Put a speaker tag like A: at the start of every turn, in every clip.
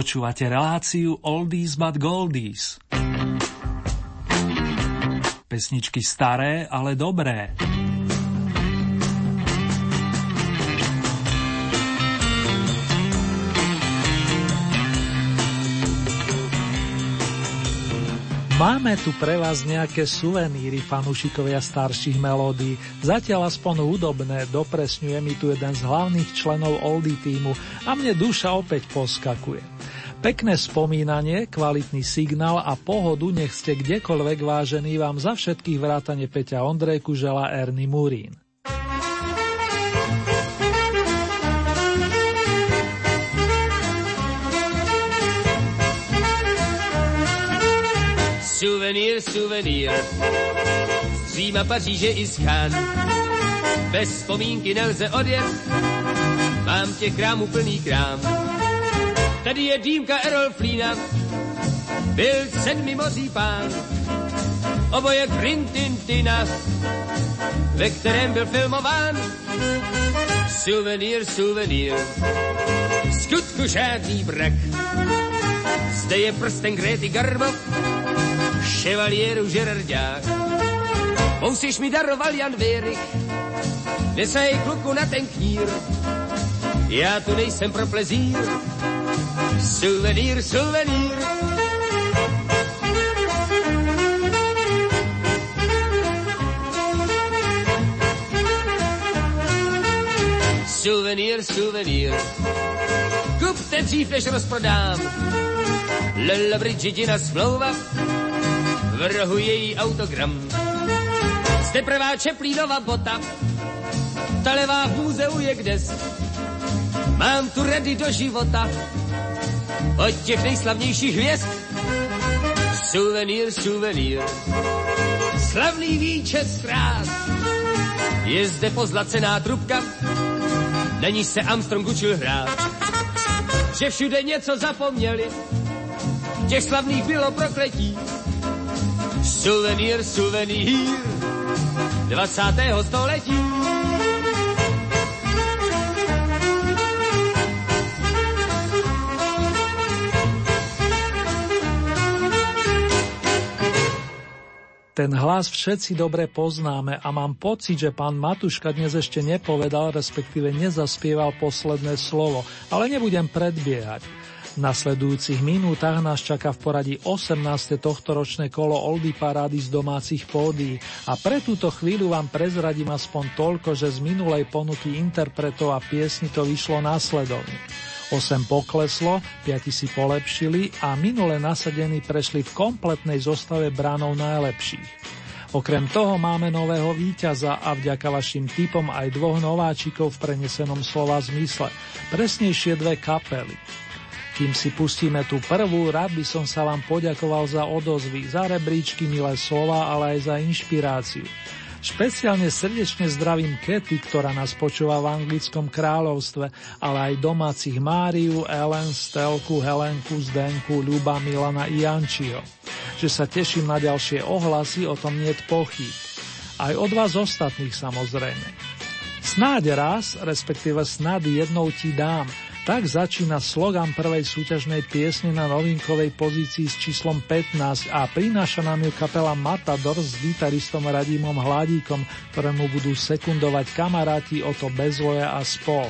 A: Počúvate reláciu Oldies but Goldies. Pesničky staré, ale dobré. Máme tu pre vás nejaké suveníry, fanúšikovia starších melódií. Zatiaľ aspoň hudobné, dopresňuje mi tu jeden z hlavných členov Oldie týmu a mne duša opäť poskakuje. Pekné spomínanie, kvalitný signál a pohodu nech ste kdekoľvek vážení vám za všetkých vrátane Peťa Ondrejku žela Ernie Murín.
B: Suvenír, suvenír, z Říma, Paříže i z. Bez vzpomínky nelze odjet, mám těch krámů plný krám. Tady je dýmka Errol Flína, byl sedmi moří pán. Oboje Grintintina, ve kterém byl filmován. Suvenír, suvenír, skutku žádný brak. Zde je prsten Gréty Garbo, ševalieru Žerardák. Musíš mi daroval Jan Věrych, nesaj kluku na ten knír. Já tu nejsem pro plezír, suvenír, suvenír. Suvenír, suvenír, kupte dřív, než rozprodám. Lella Brigidina smlouva, v rohu její autogram. Zde prvá Čeplínova bota, ta levá v muzeu je kdes. Mám tu rady do života, od těch nejslavnějších hvězd. Suvenír, suvenír, slavný výčet ztrát. Je zde pozlacená trubka, na níž se Armstrong učil hrát. Že všude něco zapomněli, těch slavných bylo prokletí. Suvenír, suvenír 20. století.
A: Ten hlas všetci dobre poznáme a mám pocit, že pán Matuška dnes ešte nepovedal, respektíve nezaspieval posledné slovo, ale nebudem predbiehať. V nasledujúcich minútach nás čaká v poradí 18. tohtoročné kolo Oldy parády z domácich pódií a pre túto chvíľu vám prezradím aspoň toľko, že z minulej ponuky interpretov a piesni to vyšlo následovne. 8 pokleslo, 5 si polepšili a minule nasadení prešli v kompletnej zostave bránov najlepších. Okrem toho máme nového víťaza a vďaka vašim typom aj dvoch nováčikov v prenesenom slova zmysle, presnejšie dve kapely. Kým si pustíme tú prvú, rád by som sa vám poďakoval za odozvy, za rebríčky, milé slova, ale aj za inšpiráciu. Špeciálne srdečne zdravím Kety, ktorá nás počúva v anglickom kráľovstve, ale aj domácich Máriu, Ellen, Stelku, Helenku, Zdenku, Ľuba, Milana i Jančiho. Že sa teším na ďalšie ohlasy, o tom nie pochyb. Aj od vás ostatných samozrejme. Snáď raz, respektíve snad jednou ti dám, tak začína slogan prvej súťažnej piesne na novinkovej pozícii s číslom 15 a prináša nám ju kapela Matador s gitaristom Radímom Hladíkom, ktorému budú sekundovať kamaráti Oto Bezvoja a spol.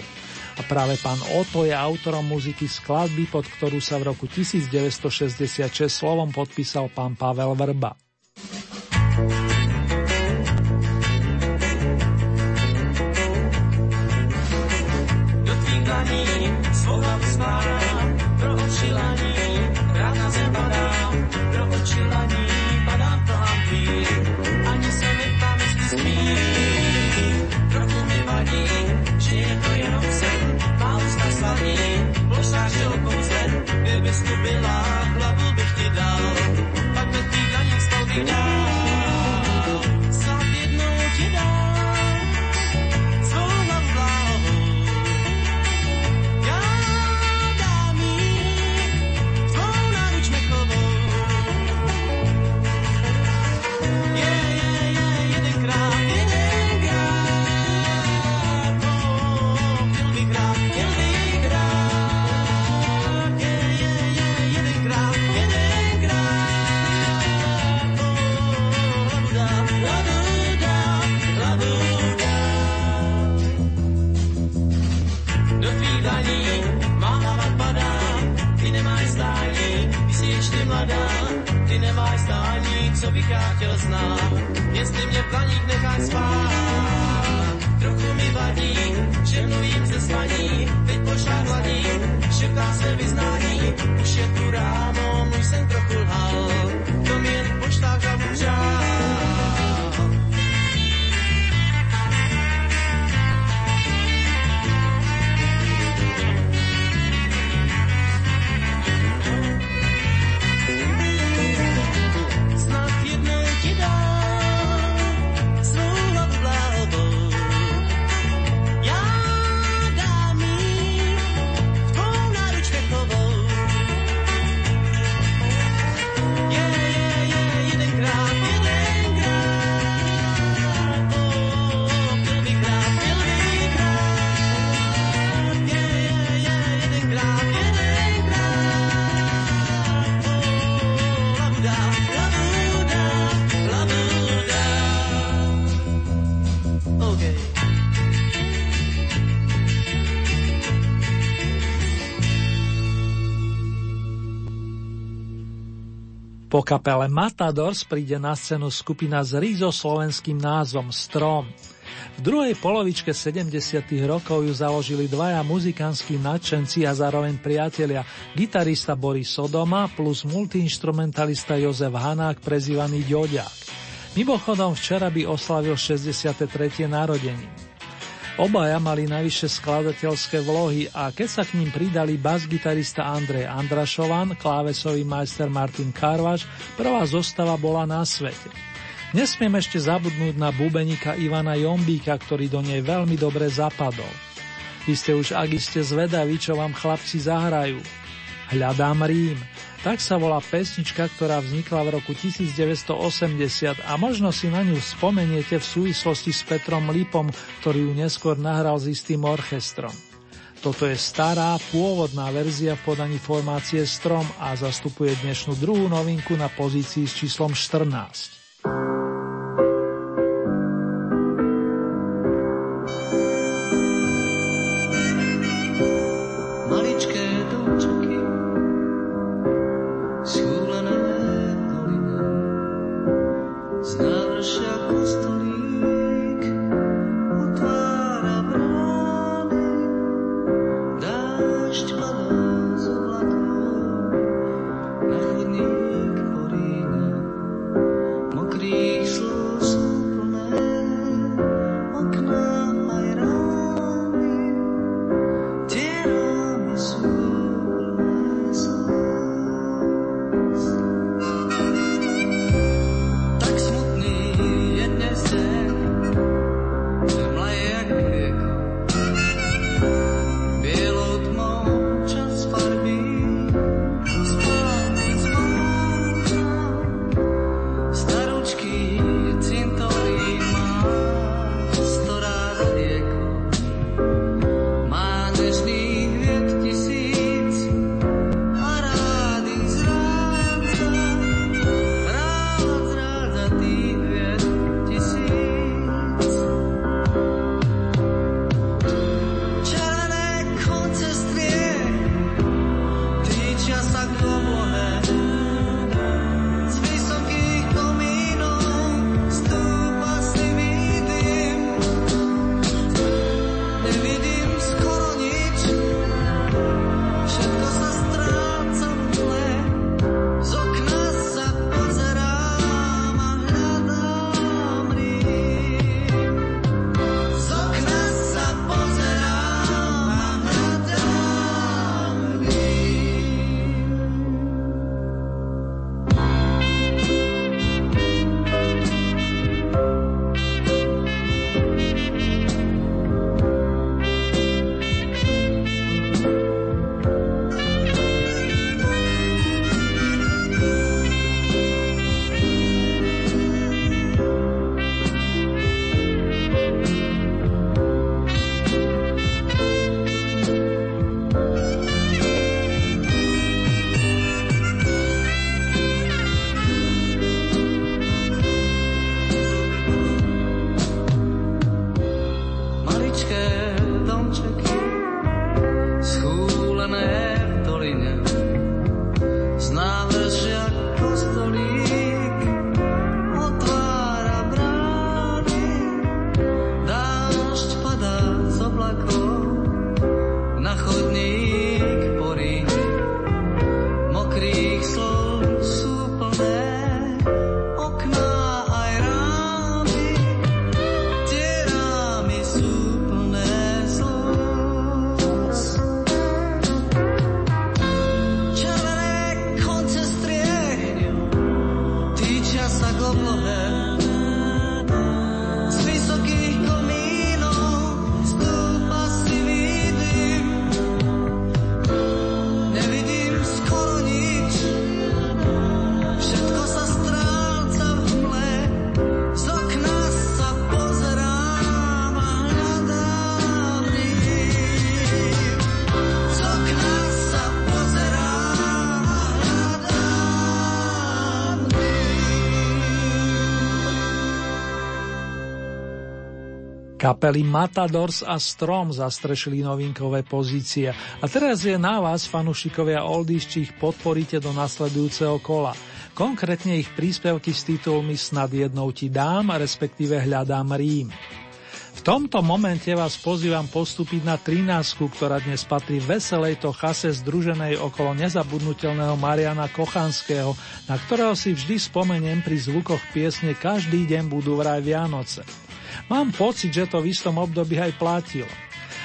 A: A práve pán Oto je autorom muziky skladby, pod ktorú sa v roku 1966 slovom podpísal pán Pavel Vrba.
C: vzdelaním, svojho vzdáním, pro očilaním, rada zem podá. mladá, ty nemáš stání, co bych já chtěl znám, jestli mě planík necháš spát. Trochu mi vadí, že mluvím ze spaní, teď pošla hladí, šeptá se vyznání, už je tu ráno, už jsem trochu lhal.
D: Po kapele Matadors príde na scénu skupina s slovenským názvom Strom. V druhej polovičke 70. rokov ju založili dvaja muzikánski nadšenci a zároveň priatelia, gitarista Boris Sodoma plus multiinstrumentalista Jozef Hanák prezývaný Ďoďák. Mimochodom včera by oslavil 63. narodeniny. Obaja mali najvyššie skladateľské vlohy a keď sa k ním pridali bas-gitarista Andrej Andrašovan, klávesový majster Martin Karvaš, prvá zostava bola na svete. Nesmiem ešte zabudnúť na bubenika Ivana Jombíka, ktorý do nej veľmi dobre zapadol. Vy ste už, ak ste zvedaví, čo vám chlapci zahrajú. Hľadám Rím. Tak sa volá pesnička, ktorá vznikla v roku 1980 a možno si na ňu spomeniete v súvislosti s Petrom Lipom, ktorý ju neskôr nahral s istým orchestrom. Toto je stará, pôvodná verzia v podaní formácie Strom a zastupuje dnešnú druhú novinku na pozícii s číslom 14.
A: Kapely Matadors a Strom zastrešili novinkové pozície. A teraz je na vás, fanušikovia Oldies, či ich podporíte do nasledujúceho kola. Konkrétne ich príspevky s titulmi Snad jednou ti dám, respektíve Hľadám Rím. V tomto momente vás pozývam postúpiť na 13, ktorá dnes patrí veselej to chase združenej okolo nezabudnutelného Mariana Kochanského, na ktorého si vždy spomeniem pri zvukoch piesne Každý deň budú vraj Vianoce. Mám pocit, že to v istom období aj platilo.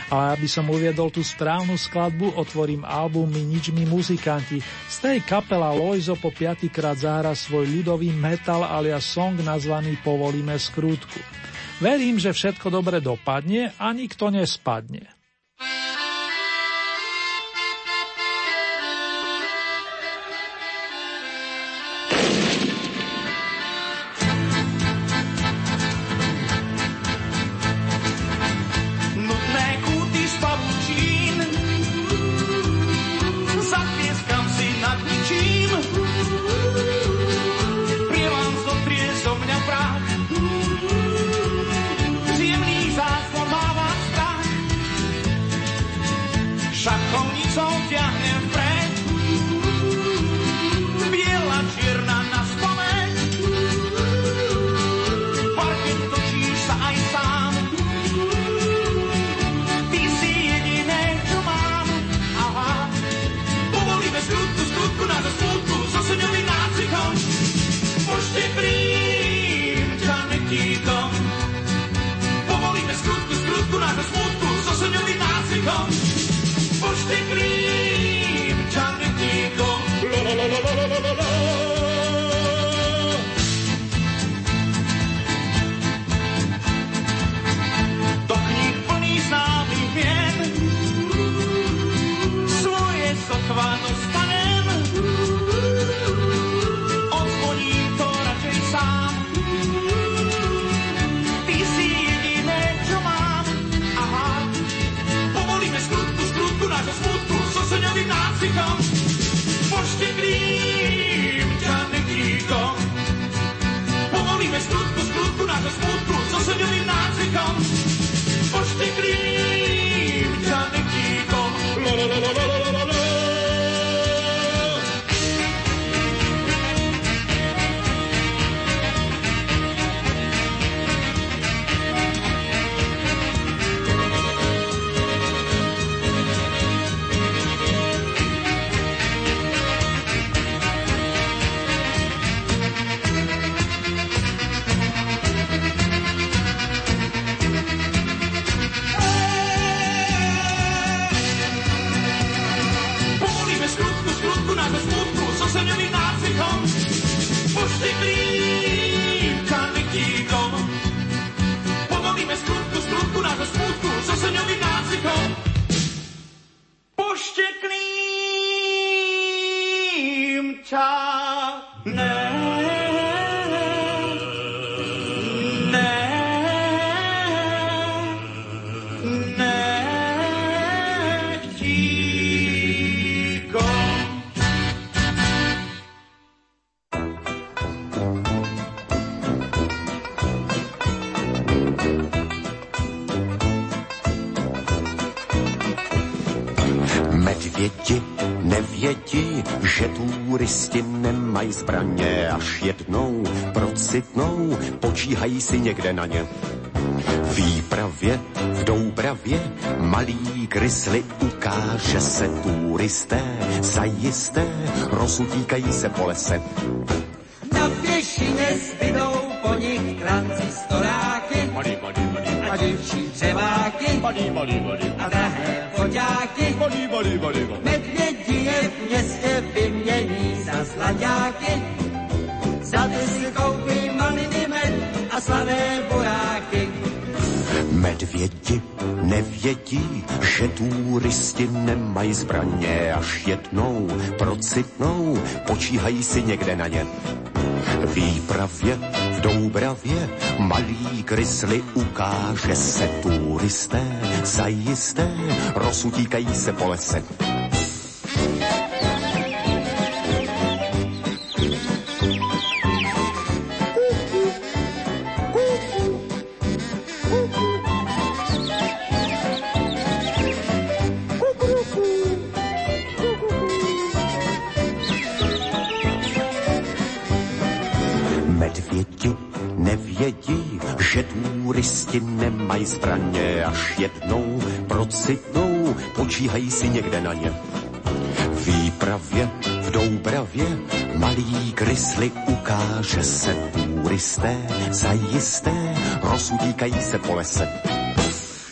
A: Ale aby som uviedol tú správnu skladbu, otvorím albumy Nič mi muzikanti. Z tej kapela Loizo po piatýkrát zahra svoj ľudový metal alias song nazvaný Povolíme skrútku. Verím, že všetko dobre dopadne a nikto nespadne.
E: Zbraně, počíhají si někde na ně. Výpravě v Doubravě malý krysly ukáže se turisté, zajisté rozutíkají se po lese.
F: Na pěšině zbydou po nich transistoráky a děvčí dřeváky a drahé foťáky. Medvědi
E: nevědí, že turisti nemají zbraně, až jednou procitnou, počíhají si někde na ně. Výpravě v Doubravě malý krysly ukáže se turisté, zajisté rozutíkají se po lese. oběti nevědí, že turisti nemají zbraně, až jednou procitnou, počíhají si někde na ně. Výpravě v Doubravě malý krysli ukáže se turisté, zajisté rozudíkají se po lese.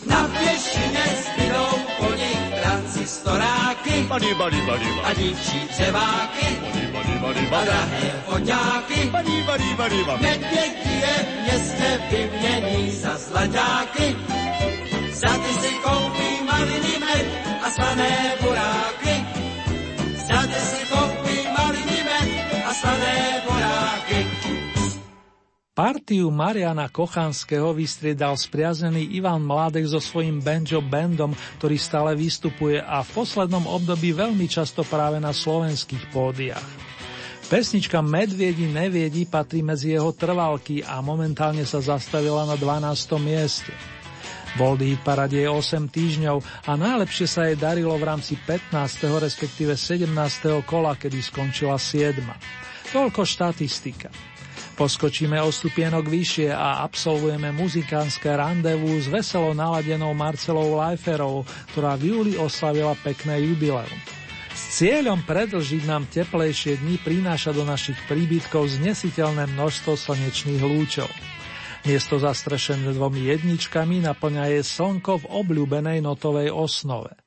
F: Na pěšině zbydou po nich transistoráky a dívčí ceváky a drahé foťáky. Medvědí je v městě vymění za zlaťáky. Za ty si koupí maliny med a slané buráky. Za ty si koupí maliny med a slané buráky.
A: Partiu Mariana Kochanského vystriedal spriazený Ivan Mládek so svojím banjo bandom, ktorý stále vystupuje a v poslednom období veľmi často práve na slovenských pódiach. Pesnička Medviedi neviedi patrí medzi jeho trvalky a momentálne sa zastavila na 12. mieste. Boldy parade je 8 týždňov a najlepšie sa jej darilo v rámci 15. respektíve 17. kola, kedy skončila 7. Toľko štatistika. Poskočíme o stupienok vyššie a absolvujeme muzikánske randevu s veselo naladenou Marcelou Leiferovou, ktorá v júli oslavila pekné jubileum. S cieľom predlžiť nám teplejšie dni prináša do našich príbytkov znesiteľné množstvo slnečných lúčov. Miesto zastrešené dvomi jedničkami naplňa je slnko v obľúbenej notovej osnove.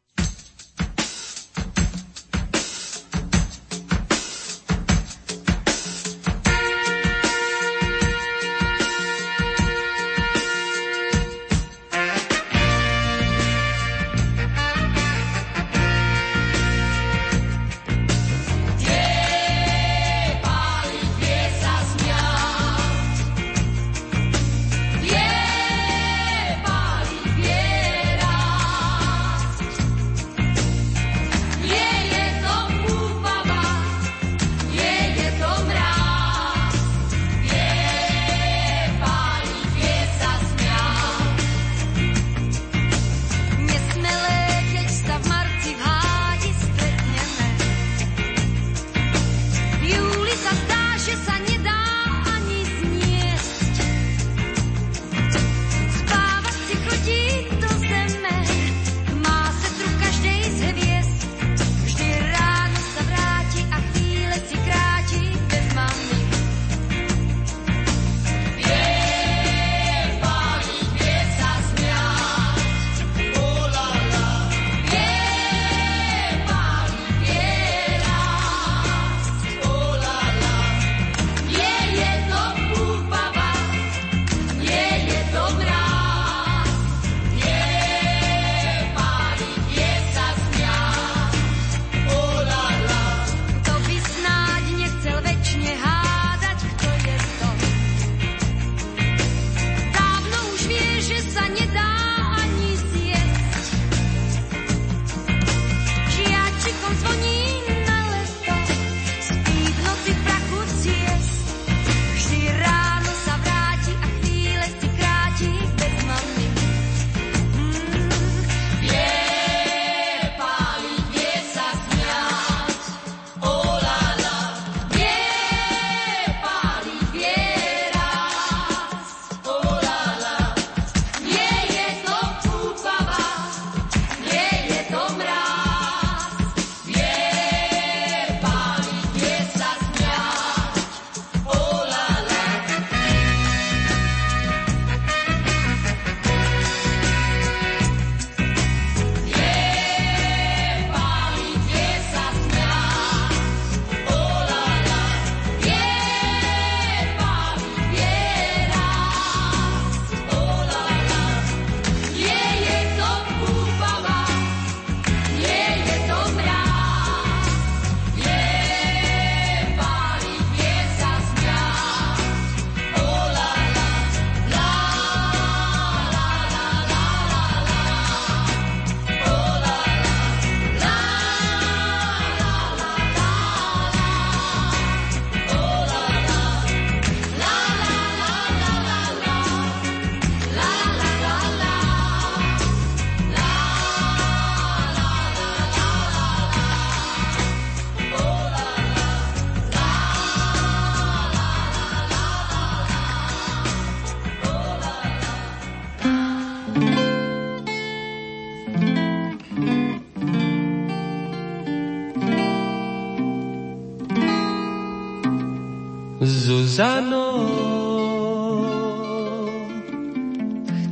B: Zuzano,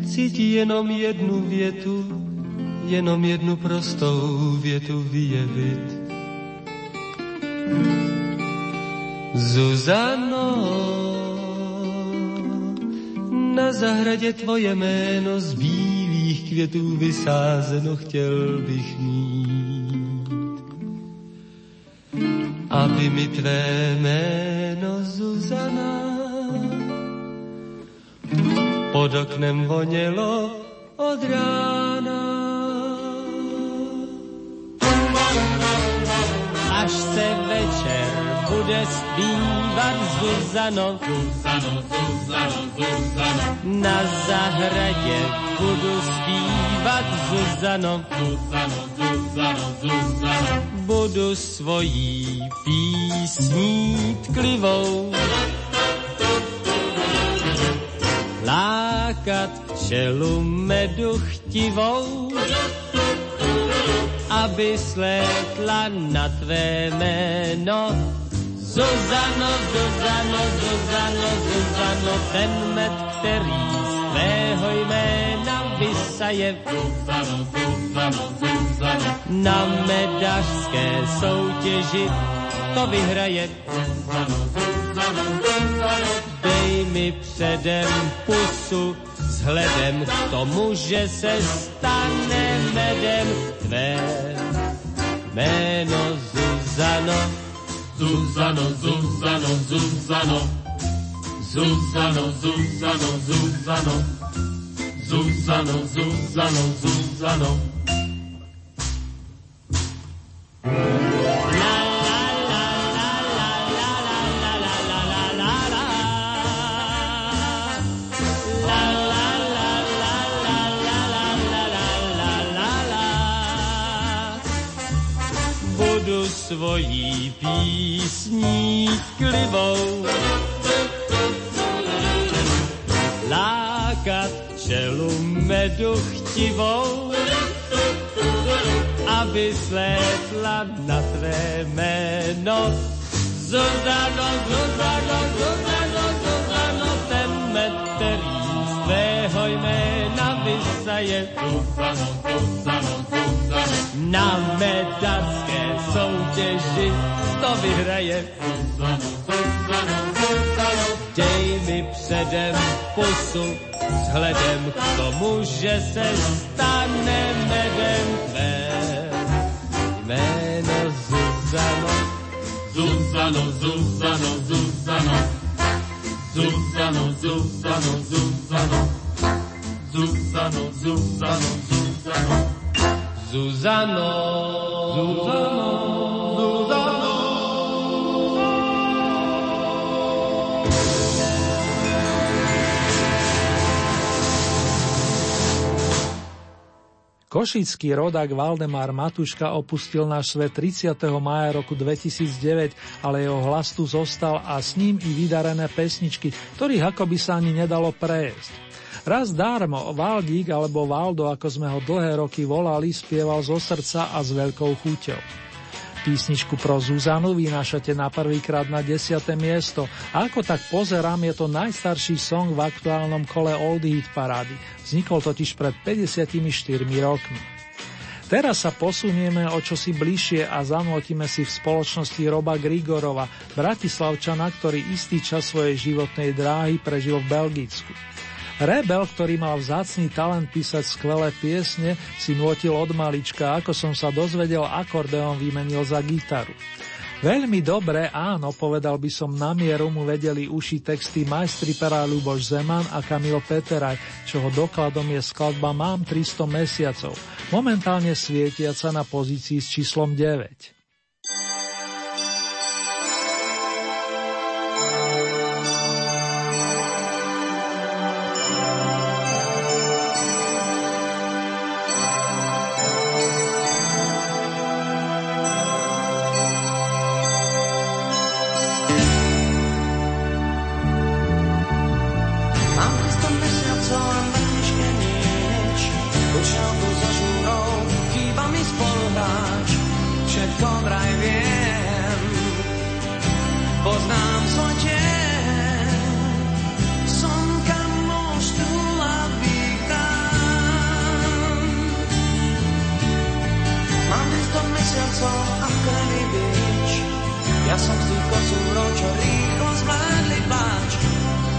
B: chci jenom jednu větu, jenom jednu prostou větu vyjevit. Zuzano, na zahradě tvoje jméno z bílých květů vysázeno chtěl bych mít. Aby mi tvé jméno Zuzana pod oknem vonělo od rána. Až se večer bude zpívat Zuzano. Zuzano, Zuzano, Zuzano. Na zahradě budu zpívat Zuzano, Zuzano. Budu svojí písní tklivou. Lákat čelu medu chtivou aby slétla na tvé jméno. Zuzano, Zuzano, Zuzano, Zuzano, ten med, který z tvého jména vysaje. Na medařské soutěži to vyhraje. Dej mi předem pusu, vzhledem k tomu, že se stane medem tvé jméno Zuzano. Zuzano, Zuzano, Zuzano. Zuzano, Zuzano, Zuzano. Zuzano, Zuzanou, Zuzanou, Zuzanou. Budu svojí písní klivou. La, čelu medu chtivou, aby slétla na tvé jméno. Zuzano, Zuzano, Zuzano, Zuzano, ten med, který z tvého jména vysaje. Zuzano, Zuzano, Zuzano, na medaské soutěži to vyhraje. Dej mi předem pusu, vzhledem k tomu, že se stane medem tvé. Jméno Zuzano, Zuzano, Zuzano, Zuzano, Zuzano, Zuzano, Zuzano, Zuzano, Zuzano, Zuzano. Zuzano, Zuzano, Zuzano.
A: Košický rodak Valdemar Matuška opustil náš svet 30. maja roku 2009, ale jeho hlas tu zostal a s ním i vydarené pesničky, ktorých ako by sa ani nedalo prejesť. Raz darmo Valdík alebo Valdo, ako sme ho dlhé roky volali, spieval zo srdca a s veľkou chuťou. Písničku pro Zuzanu vynášate na prvýkrát na 10. miesto a ako tak pozerám, je to najstarší song v aktuálnom kole Old Hit parády. Vznikol totiž pred 54 rokmi. Teraz sa posunieme o čosi bližšie a zanotíme si v spoločnosti Roba Grigorova, bratislavčana, ktorý istý čas svojej životnej dráhy prežil v Belgicku. Rebel, ktorý mal vzácný talent písať skvelé piesne, si nutil od malička, ako som sa dozvedel, akordeon vymenil za gitaru. Veľmi dobre, áno, povedal by som na mieru mu vedeli uši texty majstri pera Luboš Zeman a Kamil Peteraj, čoho dokladom je skladba Mám 300 mesiacov, momentálne svietiaca na pozícii s číslom 9.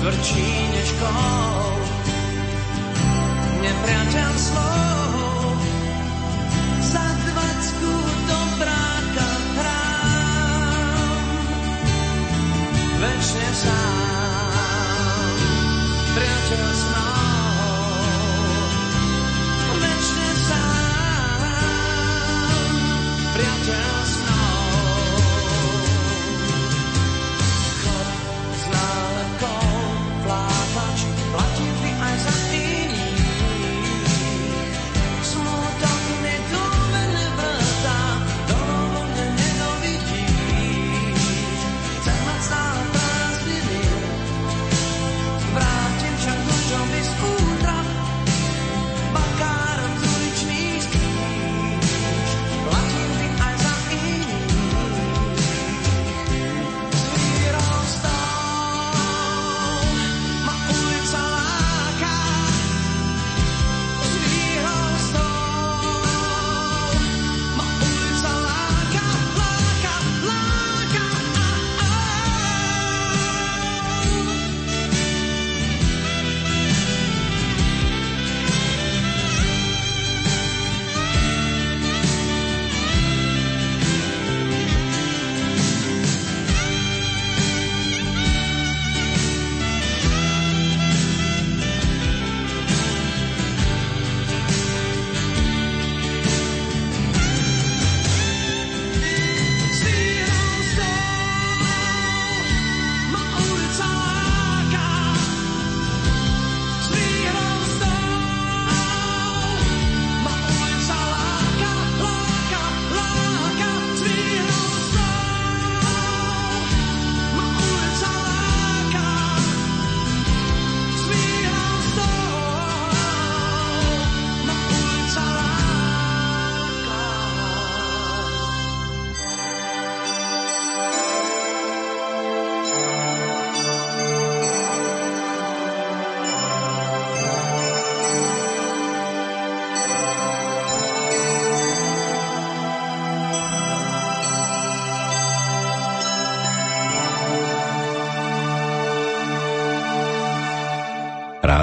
G: tvrdší než kol. Nepriateľ slov,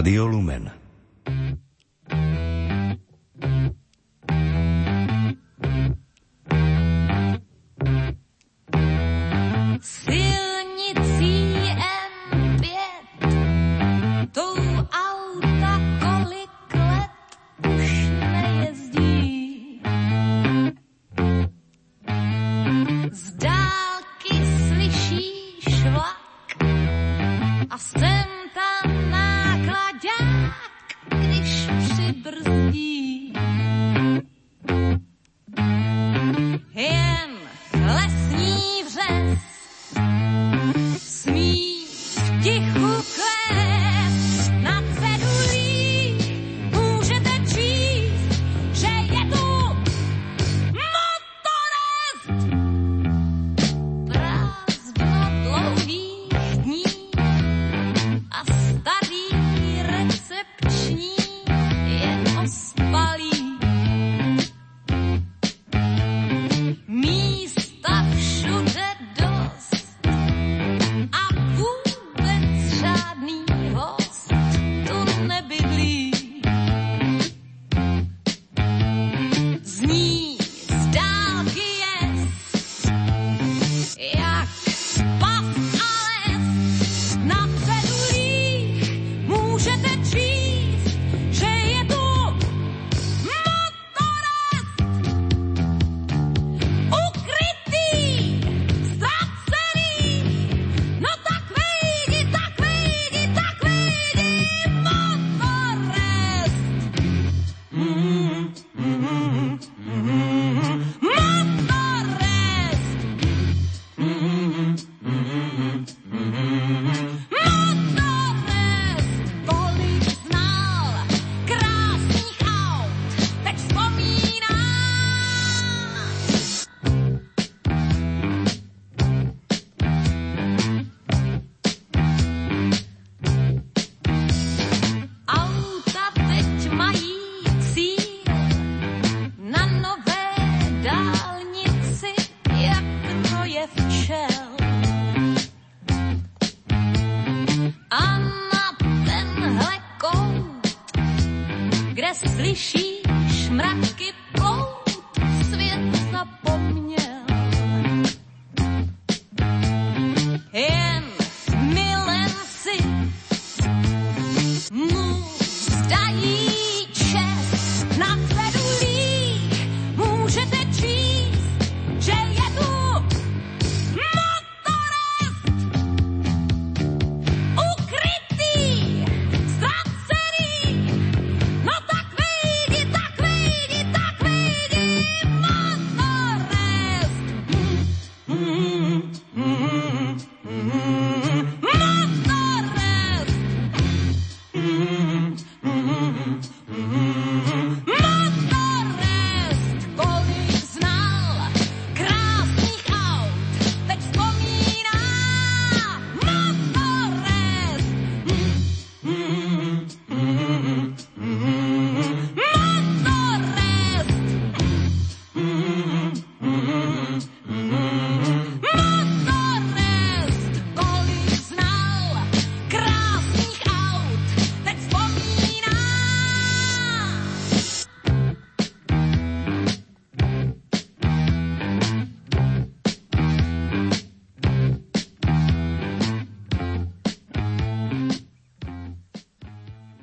H: Rádio Lumen.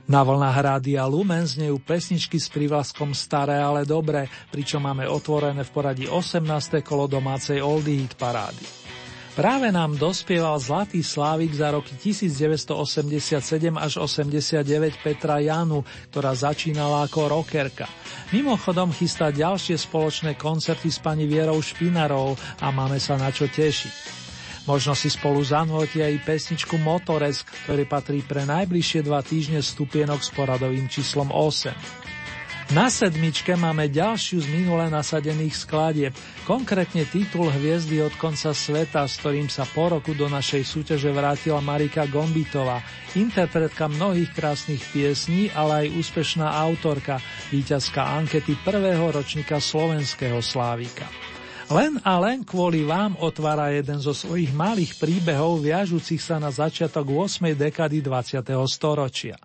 A: Na vlnách Rádia Lumen znejú pesničky s prívlaskom Staré, ale dobré, pričom máme otvorené v poradí 18. kolo domácej Oldie Hit parády. Práve nám dospieval Zlatý Slávik za roky 1987 až 89 Petra Janu, ktorá začínala ako rockerka. Mimochodom chystá ďalšie spoločné koncerty s pani Vierou Špinarou a máme sa na čo tešiť. Možno si spolu zanúti aj pesničku Motores, ktorý patrí pre najbližšie dva týždne stupienok s poradovým číslom 8. Na sedmičke máme ďalšiu z minule nasadených skladieb, konkrétne titul Hviezdy od konca sveta, s ktorým sa po roku do našej súťaže vrátila Marika Gombitová, interpretka mnohých krásnych piesní, ale aj úspešná autorka, víťazka ankety prvého ročníka slovenského slávika. Len a len kvôli vám otvára jeden zo svojich malých príbehov viažúcich sa na začiatok 8. dekady 20. storočia.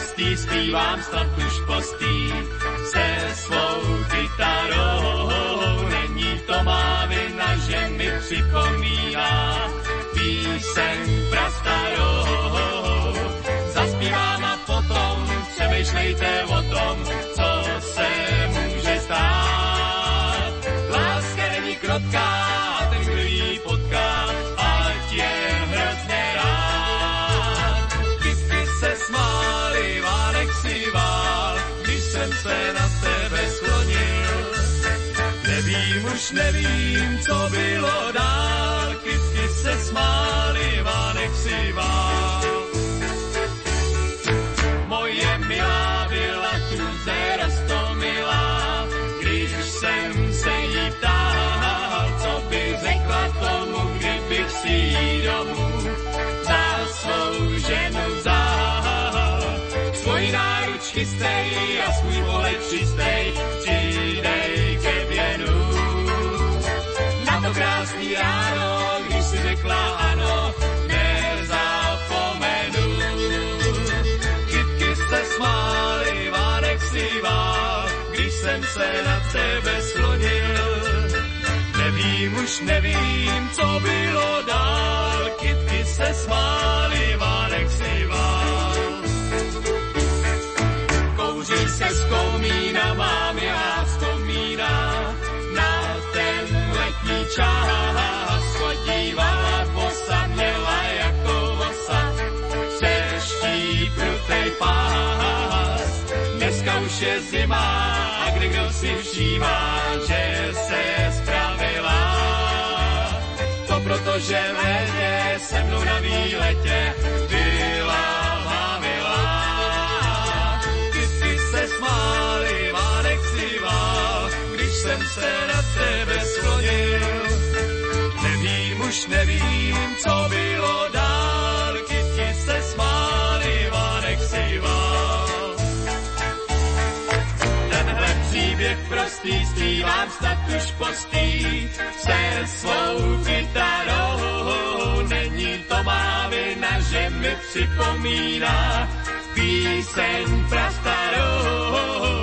I: Prostý, zpívám snad už postý se svou kytarou. Není to má vina, že mi připomíná píseň prastarou. Zaspívám a potom přemýšlejte o tom, co se na tebe sklonil. Nevím, už nevím, co bylo dál, kytky se smáli, Vánek si vál. Moje milá byla tu roztomilá, když jsem se jí ptal, co by řekla tomu, kdybych si jí domů chystej a svůj pohled čistej, přidej ke věnu. Na to krásný ráno, když si řekla ano, nezapomenu. Kytky se smály, Vánek si když jsem se na tebe sklonil. Nevím, už nevím, co bylo dál, kytky se smály, Vánek Komína, mám já vzpomíná na ten letní čas. Chodívala posadněla jako vosa, přeští prutej pás. Dneska už je zima a kdy kdo si všímá, že se spravila. To proto, že v létě se mnou na výletě byla se tebe sklonil. Nevím, už nevím, co bylo dál, kytky se smály, Vánek si. Tenhle příběh prostý zpívám snad už postý se svou kytarou. Není to má vina, že mi připomíná píseň prastarou.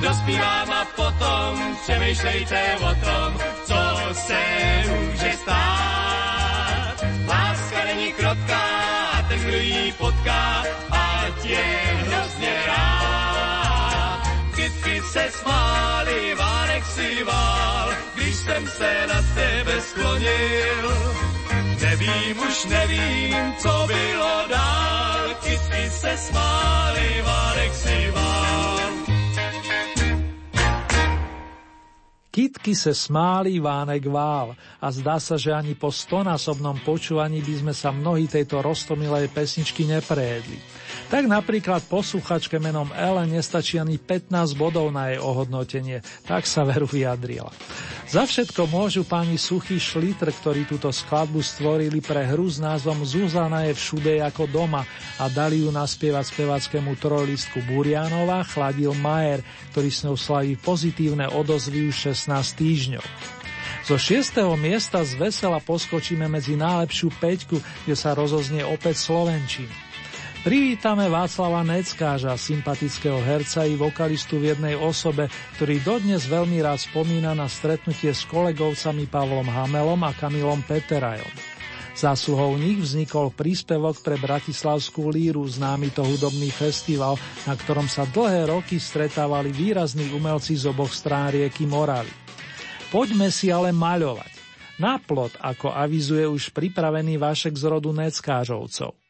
I: Dospívám a potom přemýšlejte o tom, co se může stát. Láska není krotká ten, kdo ji potká, ať je hrozně rád. Kytky se smály, Vánek si vál, když jsem se na tebe sklonil. Nevím, už nevím, co bylo dál, kytky se smály, Vánek si vál.
A: Kytky se smáli, Vánek vál a zdá sa, že ani po stonásobnom počúvaní by sme sa mnohí tejto roztomilej pesničky neprejedli. Tak napríklad posluchačke menom Ellen nestačí ani 15 bodov na jej ohodnotenie, tak sa veru vyjadrila. Za všetko môžu páni Suchý Šlitr, ktorí túto skladbu stvorili pre hru s názvom Zuzana je všude ako doma a dali ju naspievať spevackému trojlistku Burianova, chladil Majer, ktorý s ňou slaví pozitívne odozvy už 16 týždňov. Zo 6. miesta z vesela poskočíme medzi najlepšiu peťku, kde sa rozoznie opäť Slovenčín. Privítame Václava Neckáža, sympatického herca i vokalistu v jednej osobe, ktorý dodnes veľmi rád spomína na stretnutie s kolegovcami Pavlom Hamelom a Kamilom Peterajom. Zásluhou nich vznikol príspevok pre Bratislavskú líru, známy to hudobný festival, na ktorom sa dlhé roky stretávali výrazní umelci z oboch strán rieky Moravy. Poďme si ale maľovať. Na plot, ako avizuje už pripravený Vašek z rodu Neckážovcov.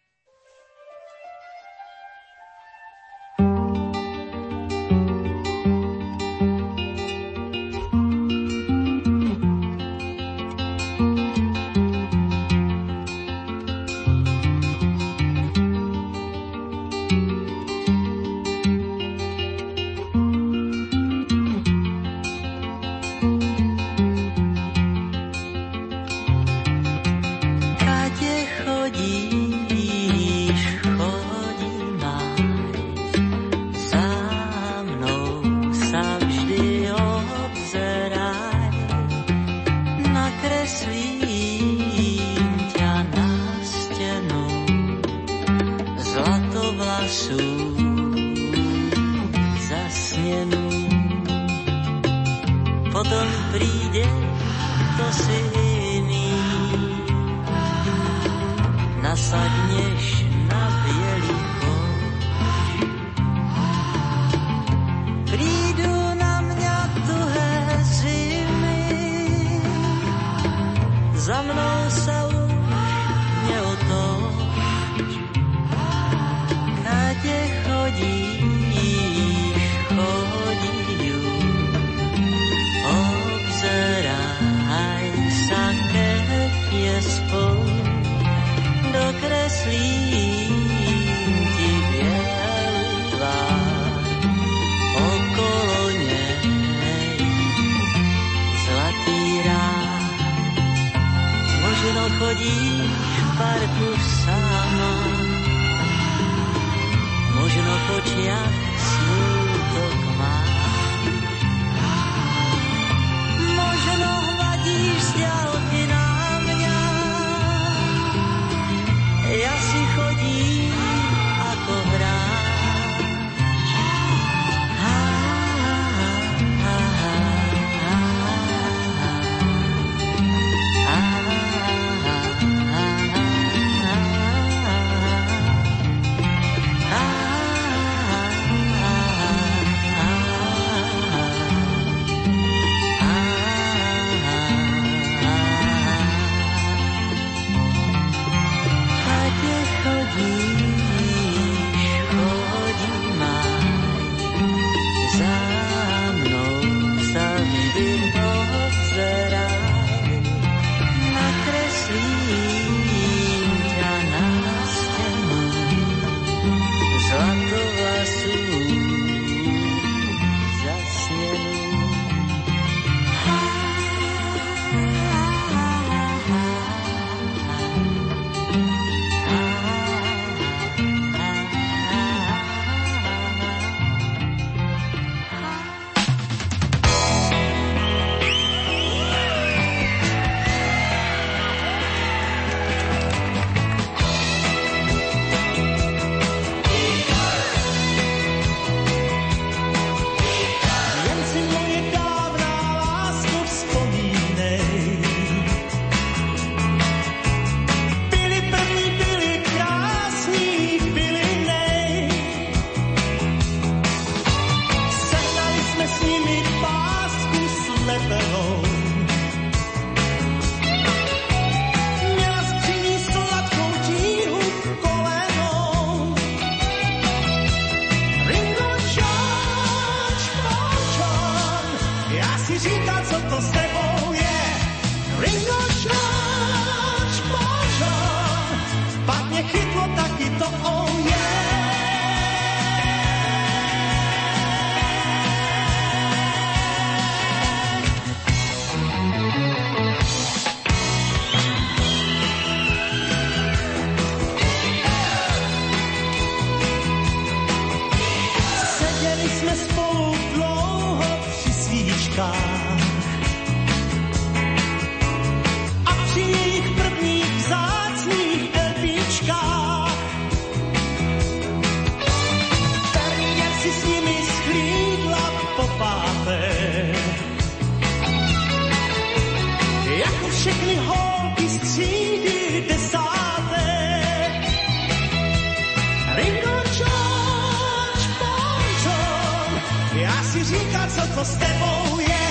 J: já si říkám, co to s tebou je.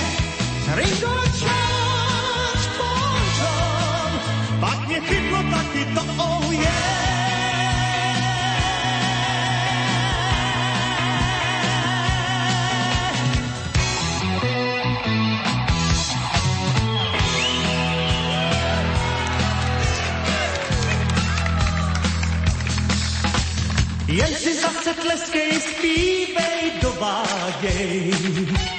J: Ringočáč, končom, pak mě chytlo taky to, oh yeah. Jen si zase tleskej spíš, 不记。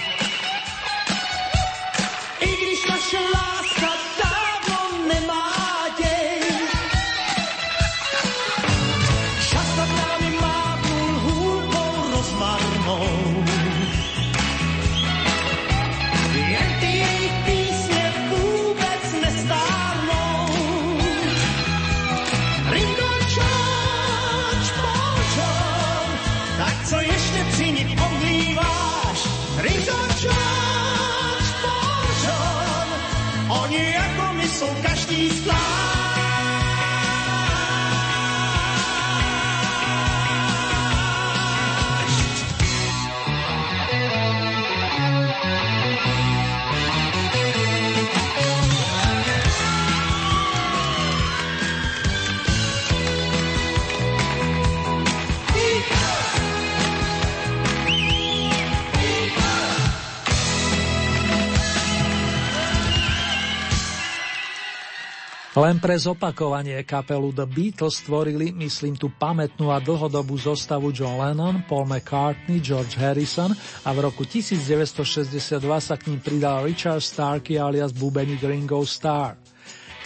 A: Len pre zopakovanie kapelu The Beatles stvorili, myslím tu pamätnú a dlhodobú zostavu John Lennon, Paul McCartney, George Harrison a v roku 1962 sa k ním pridal Richard Starkey alias bubeník Ringo Starr.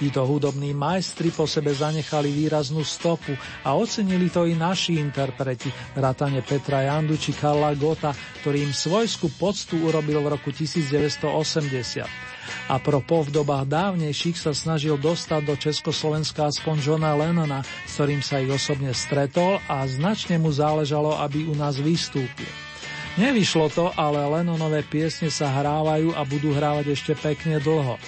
A: Títo hudobní majstri po sebe zanechali výraznú stopu a ocenili to i naši interpreti, vrátane Petra Jandu či Karla Gota, ktorý im svojskú poctu urobil v roku 1980. A pro v dobách dávnejších sa snažil dostať do Československa aspoň Johna Lennona, s ktorým sa ich osobne stretol a značne mu záležalo, aby u nás vystúpil. Nevyšlo to, ale Lennonové piesne sa hrávajú a budú hrávať ešte pekne dlho.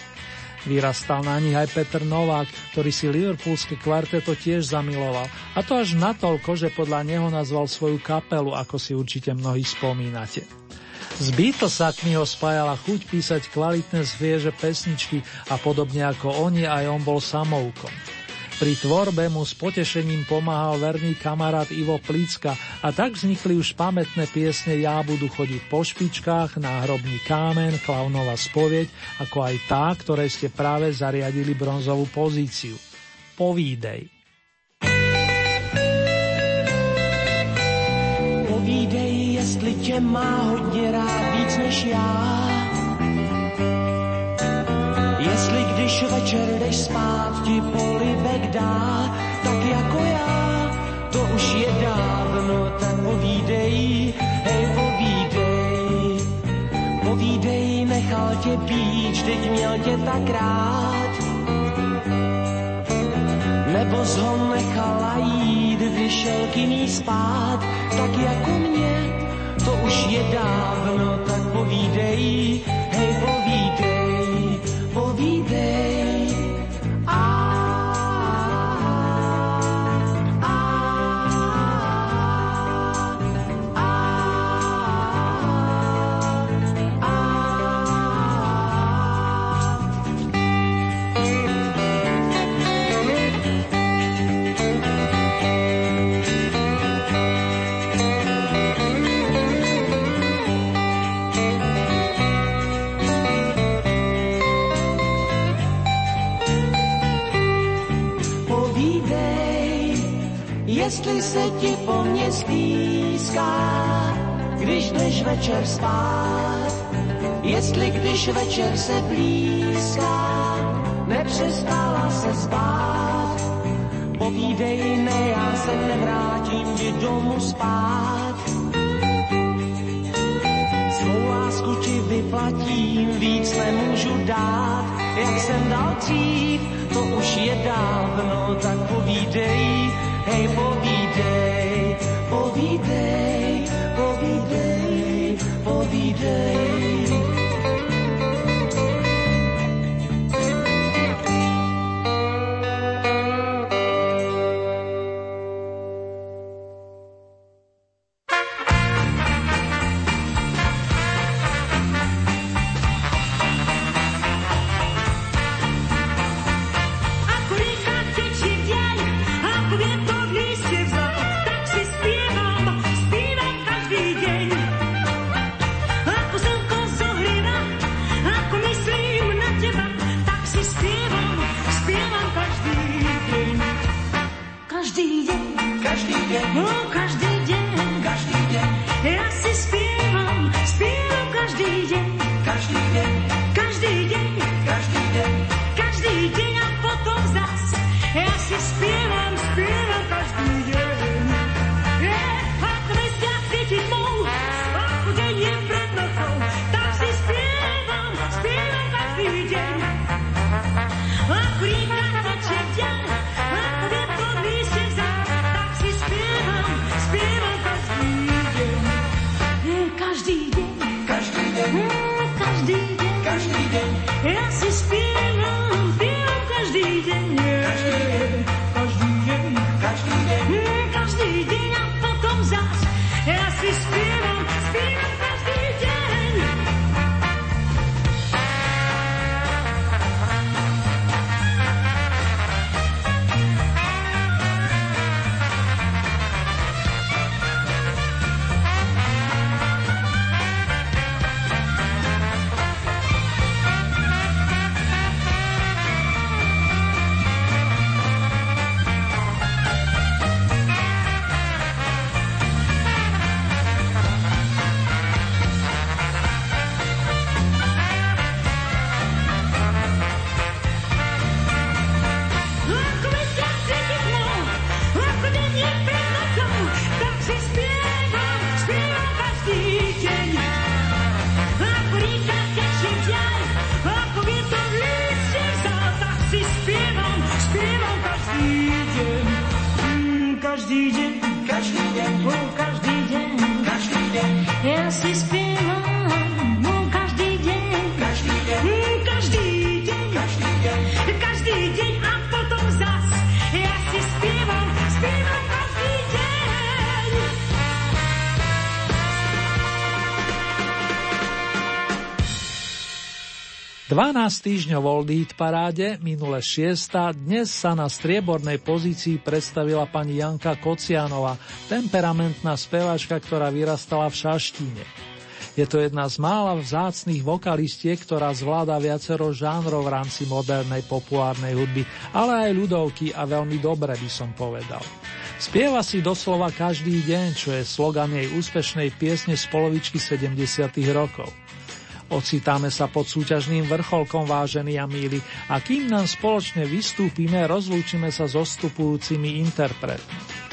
A: Vyrastal na nich aj Peter Novák, ktorý si liverpoolske kvarteto tiež zamiloval. A to až natoľko, že podľa neho nazval svoju kapelu, ako si určite mnohí spomínate. Z Beatlesakmi ho spájala chuť písať kvalitné svieže pesničky a podobne ako oni aj on bol samoukom. Pri tvorbe mu s potešením pomáhal verný kamarát Ivo Plicka a tak vznikli už pamätné piesne Ja budu chodiť po špičkách, Náhrobný kámen, Klaunova spovieď, ako aj tá, ktoré ste práve zariadili bronzovú pozíciu. Povídej,
K: tě má hodně rád víc než já Jestli když večer jdeš spát, ti polibek dá, tak jako já, to už je dávno, tak povídej, hej povídej. Povídej, nechal tě být, teď měl tě tak rád. Nebo ho nechala jít, když šel k spát, tak jako mě, už je dávno, tak povídej, hej jestli se ti po mně stýská, když jdeš večer spát. Jestli když večer se blízká, nepřestala se spát. Povídej, ne, já se nevrátím ti domů spát. Svou lásku ti vyplatím, víc nemůžu dát, jak jsem dal dřív, to už je dávno, tak povídej, hej, povídej, povídej, povídej, povídej. si spievame.
A: 12 týždňov Old paráde, minule 6. Dnes sa na striebornej pozícii predstavila pani Janka Kocianova, temperamentná speváčka, ktorá vyrastala v Šaštíne. Je to jedna z mála vzácných vokalistiek, ktorá zvláda viacero žánrov v rámci modernej populárnej hudby, ale aj ľudovky a veľmi dobre by som povedal. Spieva si doslova každý deň, čo je slogan jej úspešnej piesne z polovičky 70. rokov. Ocitáme sa pod súťažným vrcholkom, vážení a míli, a kým nám spoločne vystúpime, rozlúčime sa s ostupujúcimi interpretmi.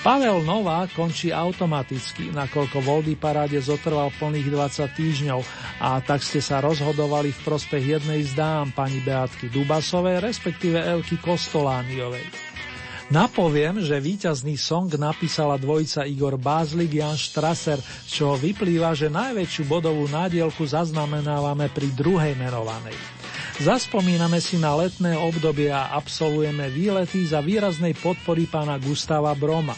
A: Pavel Nová končí automaticky, nakoľko Voldy paráde zotrval plných 20 týždňov a tak ste sa rozhodovali v prospech jednej z dám pani Beatky Dubasovej, respektíve Elky Kostolániovej. Napoviem, že víťazný song napísala dvojica Igor Bázlik Jan Strasser, čoho vyplýva, že najväčšiu bodovú nádielku zaznamenávame pri druhej menovanej. Zaspomíname si na letné obdobie a absolvujeme výlety za výraznej podpory pána Gustava Broma.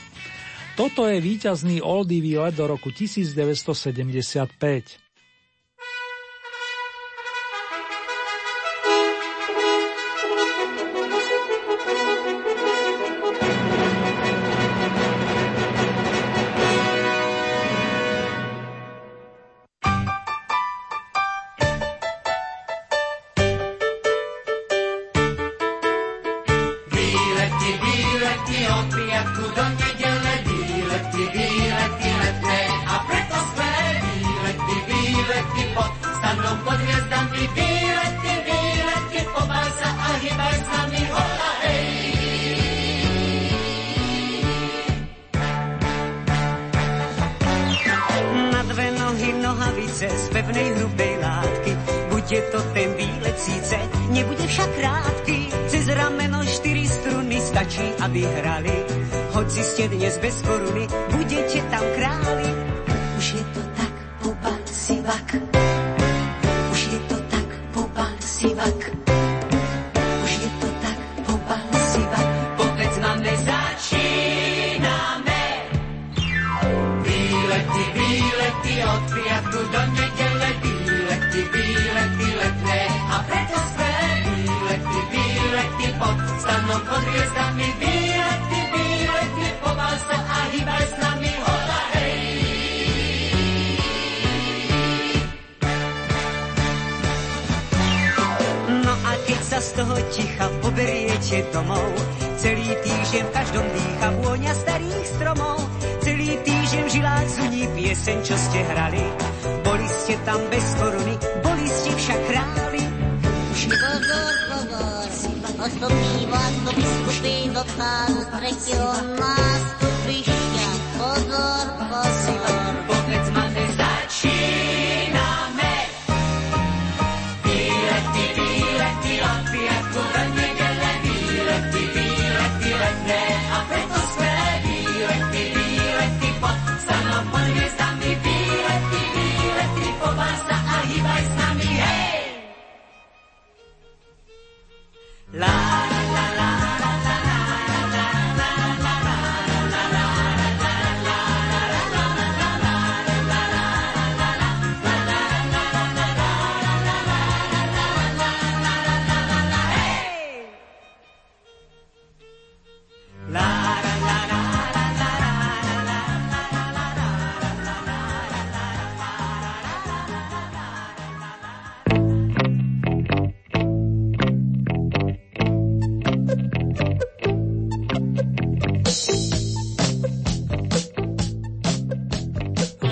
A: Toto je víťazný oldie výlet do roku 1975.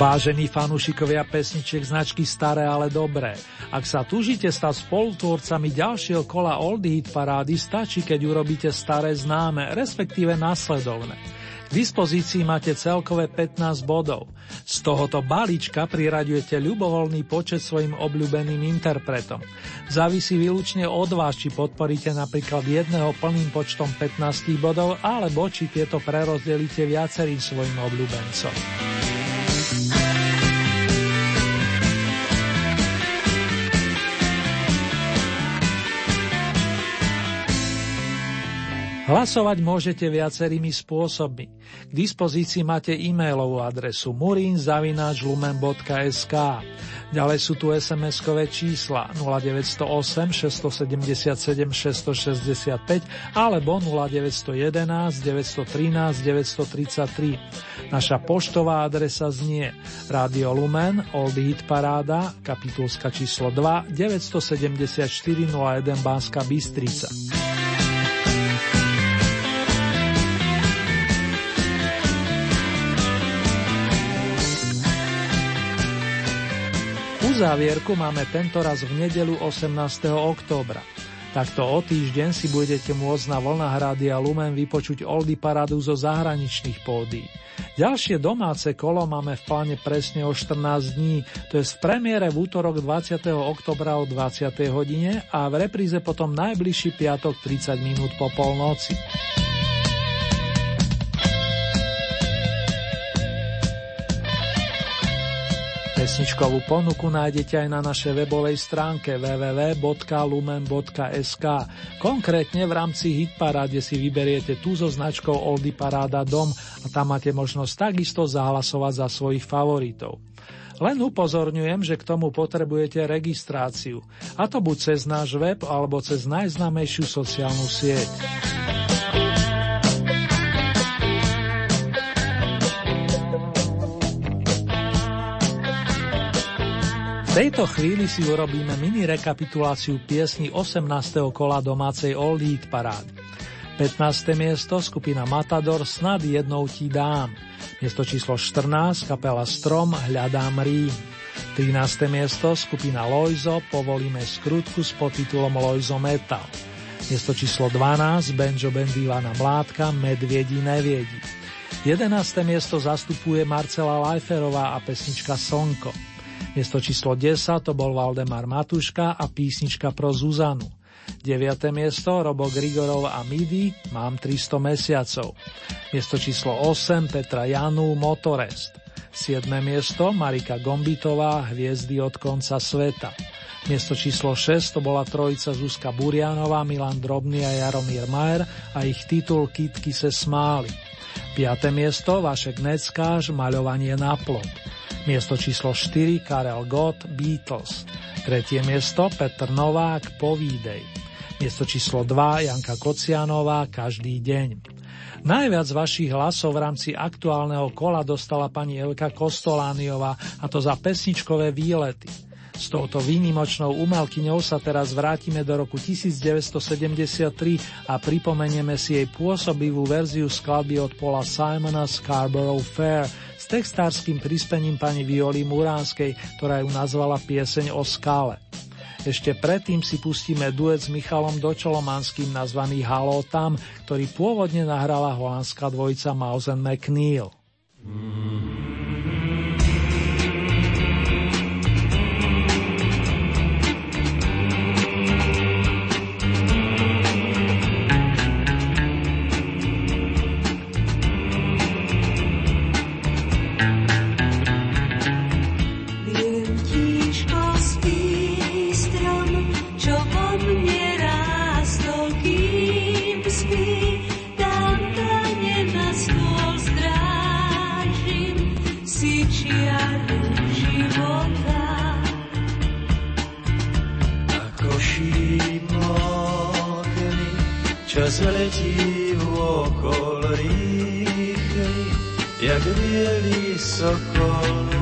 A: Vážení fanúšikovia pesničiek značky Staré, ale dobré. Ak sa tužite stať spolutvorcami ďalšieho kola Old Hit parády, stačí, keď urobíte staré známe, respektíve nasledovné. V dispozícii máte celkové 15 bodov. Z tohoto balíčka priraďujete ľubovoľný počet svojim obľúbeným interpretom. Závisí výlučne od vás, či podporíte napríklad jedného plným počtom 15 bodov, alebo či tieto prerozdelíte viacerým svojim obľúbencom. Hlasovať môžete viacerými spôsobmi. K dispozícii máte e-mailovú adresu murinzavináčlumen.sk Ďalej sú tu SMS-kové čísla 0908 677 665 alebo 0911 913 933. Naša poštová adresa znie Radio Lumen, Old Hit Paráda, kapitulska číslo 2, 974 01 Banska Bystrica. Uzávierku máme tento raz v nedelu 18. októbra. Takto o týždeň si budete môcť na vlnách Rádia Lumen vypočuť Oldy Paradu zo zahraničných pódií. Ďalšie domáce kolo máme v pláne presne o 14 dní, to je v premiére v útorok 20. oktobra o 20. hodine a v repríze potom najbližší piatok 30 minút po polnoci. Pesničkovú ponuku nájdete aj na našej webovej stránke www.lumen.sk. Konkrétne v rámci Hitparáde si vyberiete tú so značkou Oldy Paráda Dom a tam máte možnosť takisto zahlasovať za svojich favoritov. Len upozorňujem, že k tomu potrebujete registráciu, a to buď cez náš web alebo cez najznámejšiu sociálnu sieť. Tejto chvíli si urobíme mini rekapituláciu piesni 18. kola domácej Old Heat parády. 15. miesto skupina Matador Snad jednou ti dám. Miesto číslo 14 kapela Strom Hľadám Rím. 13. miesto skupina Loizo Povolíme skrutku s podtitulom Loizo Metal. Miesto číslo 12 Benjo Bendivana Mládka Medviedi neviedi. 11. miesto zastupuje Marcela Lajferová a pesnička Slnko. Miesto číslo 10 to bol Valdemar Matuška a písnička pro Zuzanu. 9. miesto Robo Grigorov a Midi Mám 300 mesiacov. Miesto číslo 8 Petra Janu Motorest. 7. miesto Marika Gombitová Hviezdy od konca sveta. Miesto číslo 6 to bola trojica Zuzka Burianová, Milan Drobný a Jaromír Majer a ich titul Kitky se smáli. 5. miesto Vašek Neckáš Maľovanie na plot. Miesto číslo 4 Karel Gott Beatles. Tretie miesto Petr Novák Povídej. Miesto číslo 2 Janka Kocianová Každý deň. Najviac vašich hlasov v rámci aktuálneho kola dostala pani Elka Kostolániová a to za pesničkové výlety. S touto výnimočnou umelkyňou sa teraz vrátime do roku 1973 a pripomenieme si jej pôsobivú verziu skladby od Paula Simona Scarborough Fair textárským prispením pani Violi Muránskej, ktorá ju nazvala pieseň o skále. Ešte predtým si pustíme duet s Michalom Dočolomanským nazvaný Halo tam, ktorý pôvodne nahrala holandská dvojica Mausen McNeil. Mm-hmm.
L: Čas letí okol rýchly, jak bielý sokol.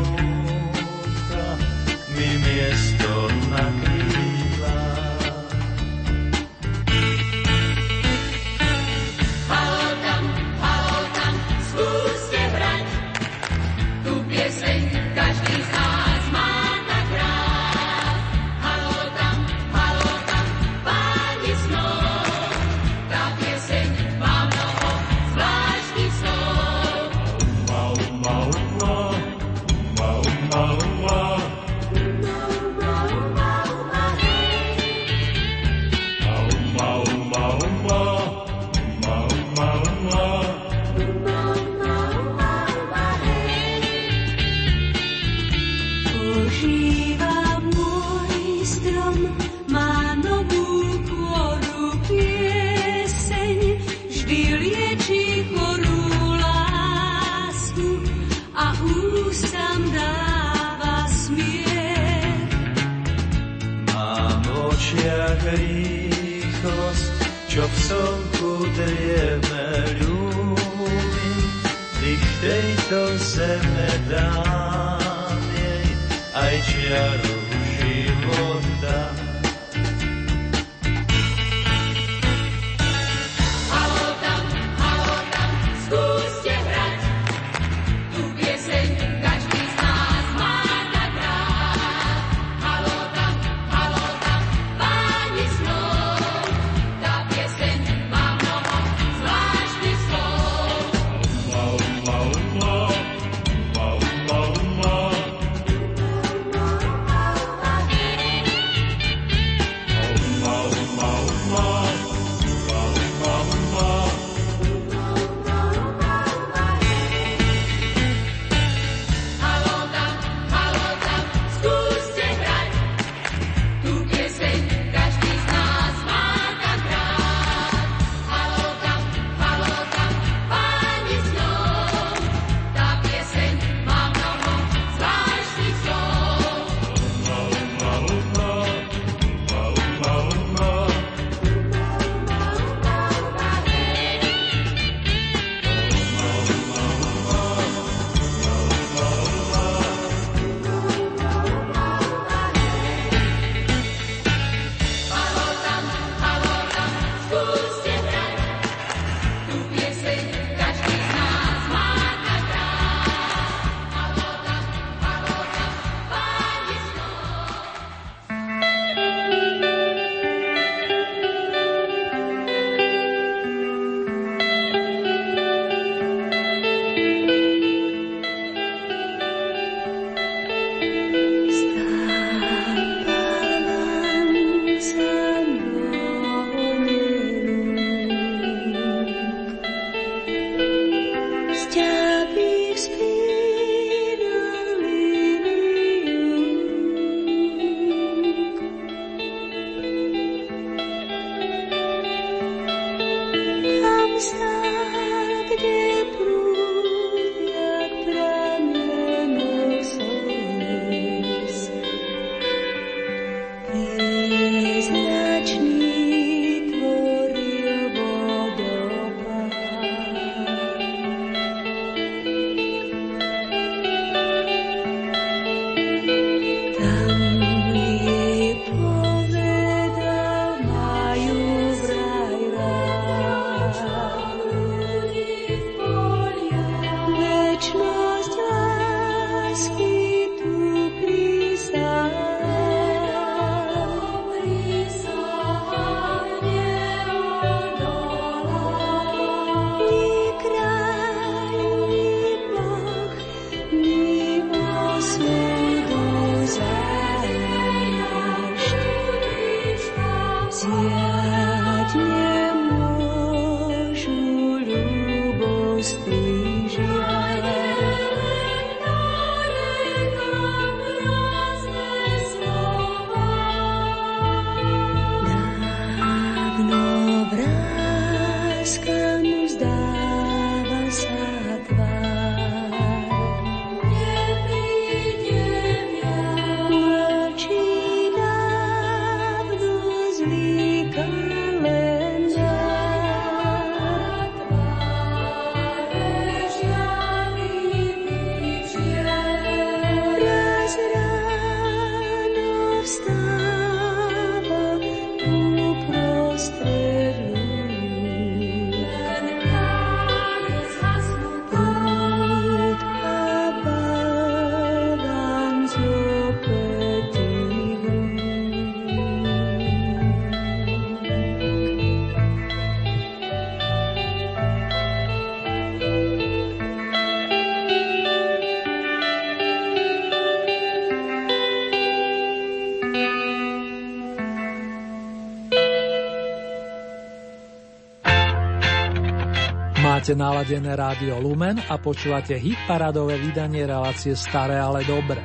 A: Máte naladené rádio Lumen a počúvate hit paradové vydanie relácie Staré, ale dobre.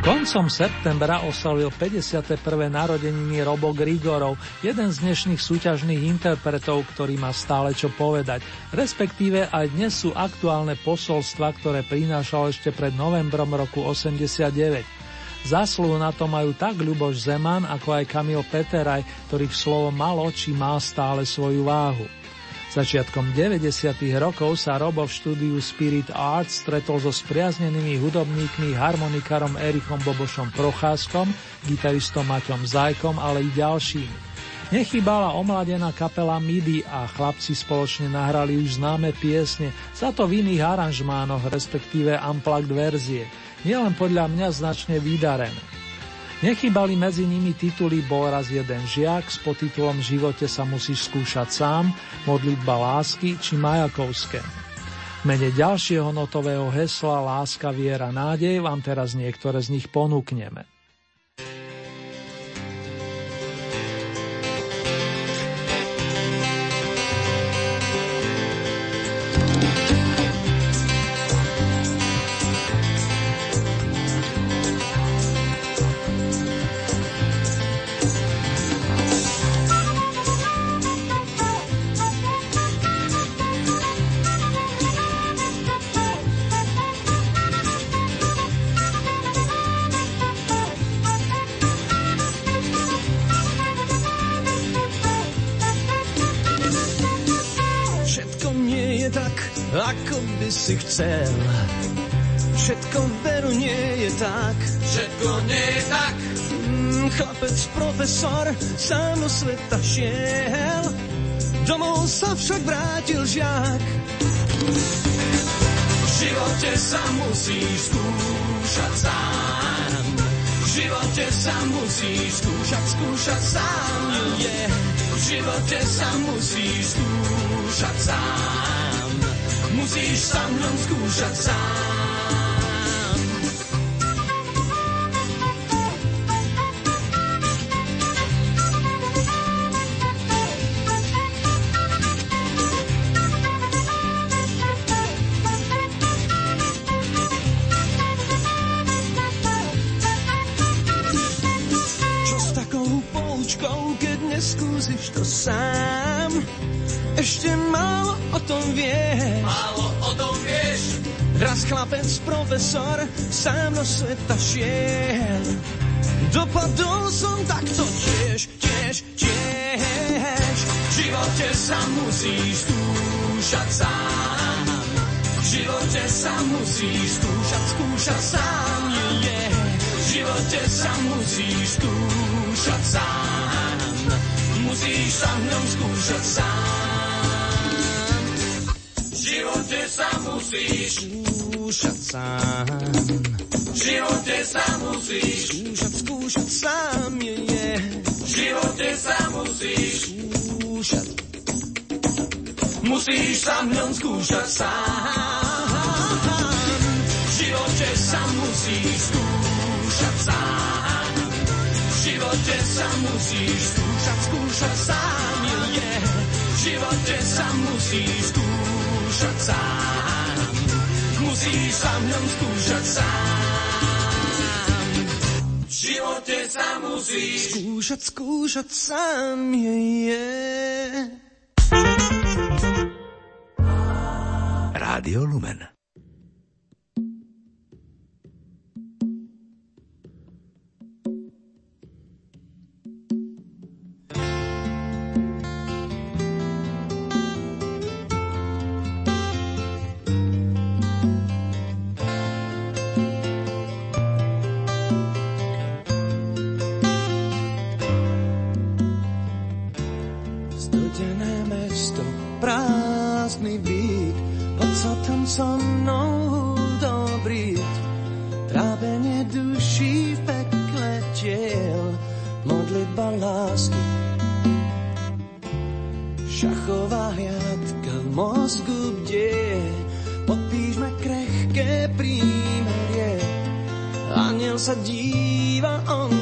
A: Koncom septembra oslavil 51. narodeniny Robo Grigorov, jeden z dnešných súťažných interpretov, ktorý má stále čo povedať. Respektíve aj dnes sú aktuálne posolstva, ktoré prinášal ešte pred novembrom roku 89. Zasluhu na to majú tak Ľuboš Zeman, ako aj Kamil Peteraj, ktorých slovo malo či má stále svoju váhu. Začiatkom 90. rokov sa Robo v štúdiu Spirit Arts stretol so spriaznenými hudobníkmi harmonikarom Erichom Bobošom Procházkom, gitaristom Maťom Zajkom, ale i ďalšími. Nechybala omladená kapela MIDI a chlapci spoločne nahrali už známe piesne, za to v iných aranžmánoch, respektíve unplugged verzie. Nielen podľa mňa značne vydarené. Nechybali medzi nimi tituly Bol raz jeden žiak s podtitulom Živote sa musíš skúšať sám, Modlitba lásky či Majakovské. Mene ďalšieho notového hesla Láska, viera, nádej vám teraz niektoré z nich ponúkneme.
G: Chcel. Všetko veru nie je tak.
M: Všetko nie je tak.
G: Mm, chlapec, profesor, sám do sveta šiel. Domov sa však vrátil žiak.
M: V živote sa musíš skúšať sám. V živote sa musíš skúšať, skúšať sám.
G: Yeah.
M: V živote sa musíš skúšať sám musíš sa mnou skúšať sám.
G: Profesor, sám do sveta šiel. Dopadol som takto tiež, tiež, tiež.
M: V živote sa musíš skúšať sám. V živote sa musíš skúšať, skúšať sám.
G: Yeah.
M: V živote sa musíš skúšať sám. Musíš sa mnou skúšať sám živote sa musíš
G: skúšať sám.
M: V živote sa musíš
G: skúšať, skúšať sám, je, je.
M: V živote sa musíš
G: skúšať.
M: Musíš sa mňom skúšať sám. V živote sa musíš skúšať sám. V živote sa musíš skúšať, skúšať sám, je, je. V živote sa musíš skúšať sám. Musíš sa mňom skúšať sám. V živote sa musíš
G: skúšať, skúšať sám. Je, je.
N: Rádio Lumen.
G: So mnou dobrý. Trápenie duší v pekle tiel, modlitba lásky. Šachová hriadka v mozgu bdie, popíšme krehké prímerie. Aniel sa díva, on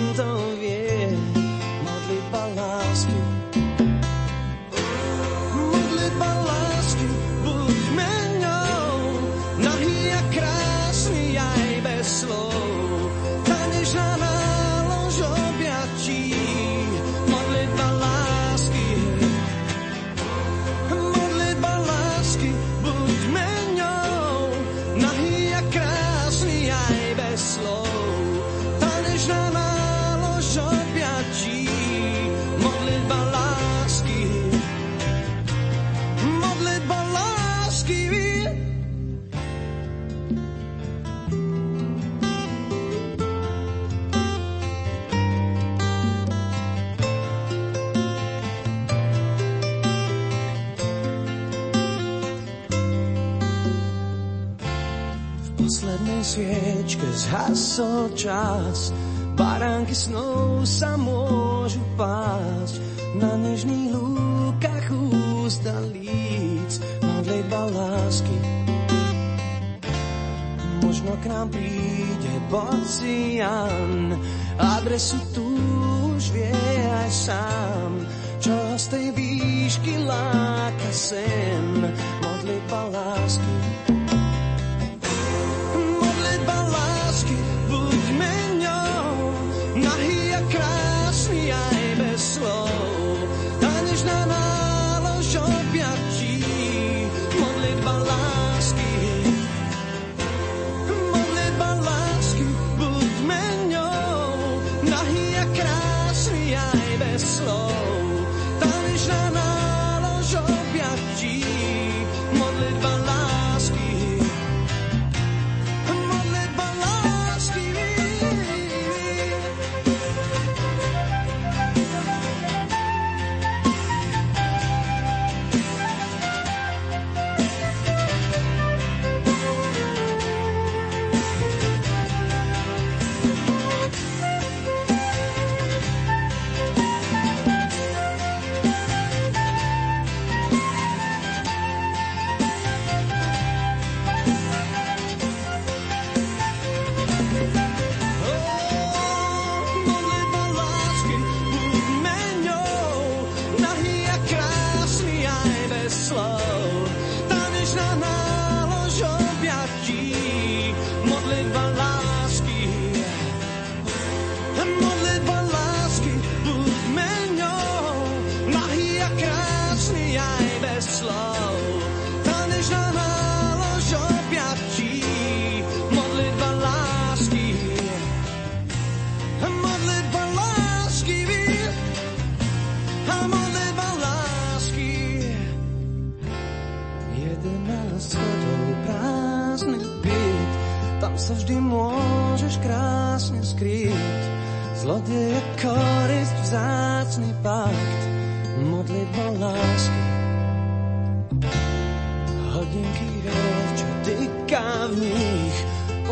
G: zhasol čas, baránky snov sa môžu pásť. Na nežných lúkach ústa líc, modlitba lásky. Možno k nám príde bocian, adresu tu už vie aj sám, čo z tej výšky láka sem, modlitba lásky.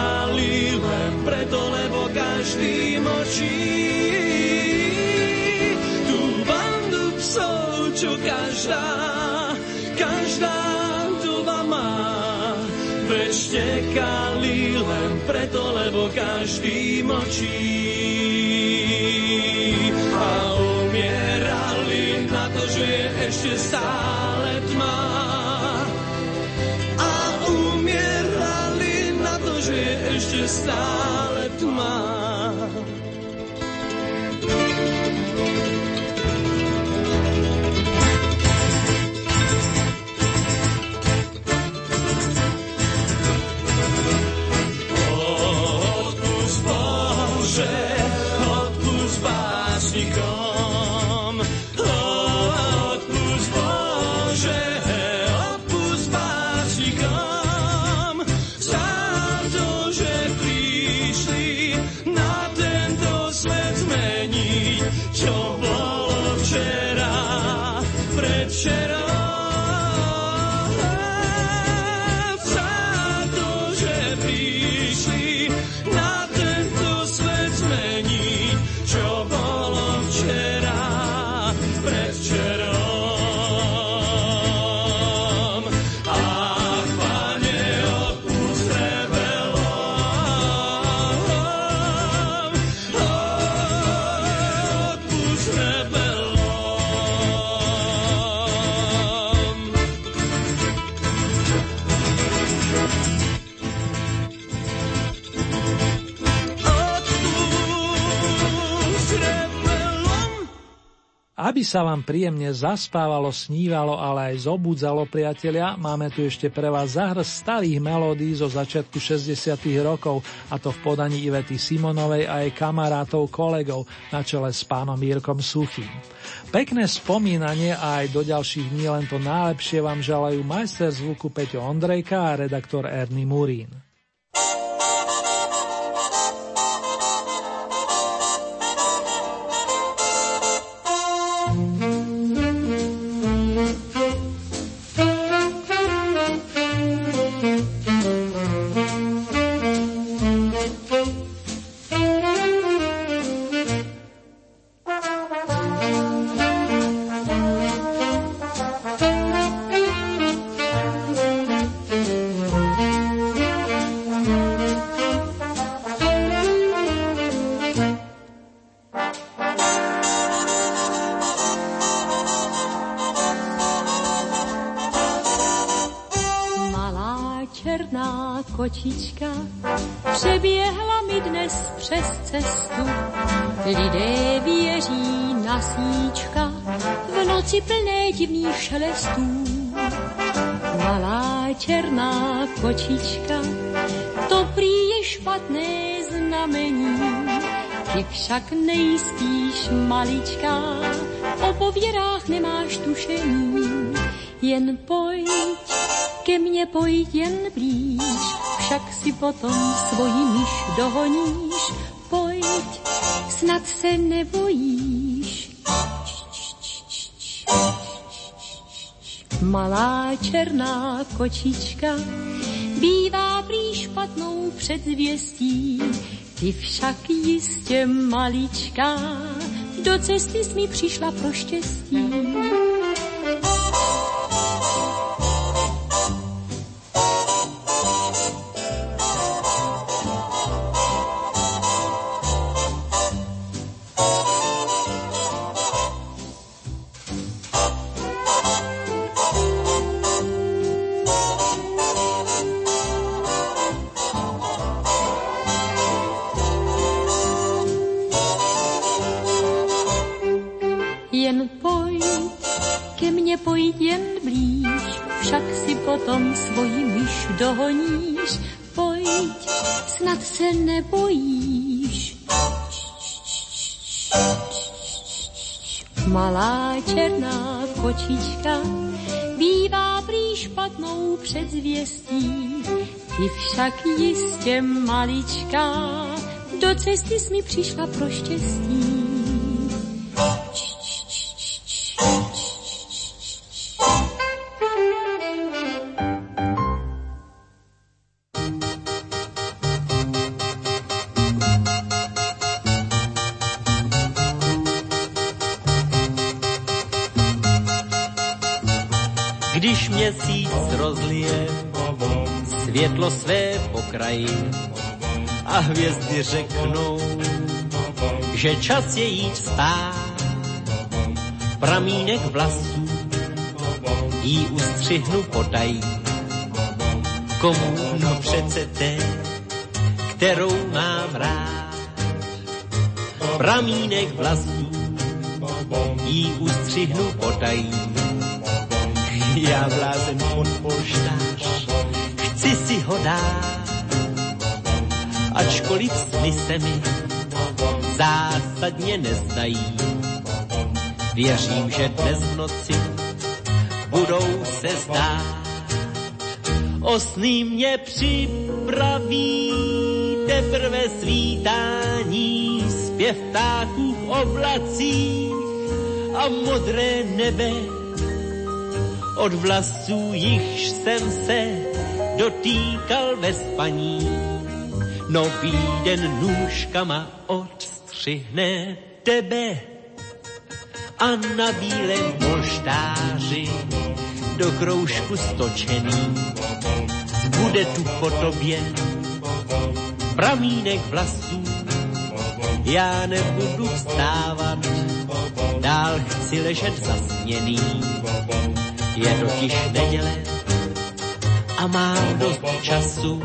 M: štekali len preto, lebo každý močí. Tú bandu psov, čo každá, každá doba má. Veď štekali len preto, lebo každý močí. A umierali na to, že je ešte stále stále tma.
A: Aby sa vám príjemne zaspávalo, snívalo, ale aj zobudzalo, priatelia, máme tu ešte pre vás zahrz starých melódií zo začiatku 60 rokov, a to v podaní Ivety Simonovej a jej kamarátov kolegov na čele s pánom Mírkom Suchým. Pekné spomínanie a aj do ďalších dní len to najlepšie vám želajú majster zvuku Peťo Ondrejka a redaktor Ernie Murín.
N: Kočička přeběhla mi dnes přes cestu. Lidé věří na síčka v noci plné divných šelestů. Malá černá kočička, to prý je špatné znamení. Ty však nejspíš maličká, o pověrách nemáš tušení. Jen pojď ke mně pojď jen blíž, však si potom svoji myš dohoníš. Pojď, snad se nebojíš. Malá černá kočička bývá prý špatnou předzvěstí, ty však jistě maličká, do cesty jsi mi přišla pro štěstí. Ty však jistě maličká, do cesty jsi mi přišla pro štěstí.
O: Pokraji a hvězdy řeknou, že čas je jít spát. Pramínek vlasů jí ustřihnu potají. Komu? No přece té, kterou mám rád. Pramínek vlasů jí ustřihnu potají. Já blázen pod polštář, chci si ho dát. Ačkoliv sny se mi zásadně nezdají. Věřím, že dnes v noci budou se zdát. O sny mě připraví teprve svítání, zpěv ptáků v oblacích a modré nebe. Od vlasů jichž jsem se dotýkal ve spaní. Nový den nůžkama odstřihne tebe a na bílém polštáři do kroužku stočený bude tu po tobě pramínek vlasů. Já nebudu vstávat, dál chci ležet zasněný. Je totiž neděle a mám dost času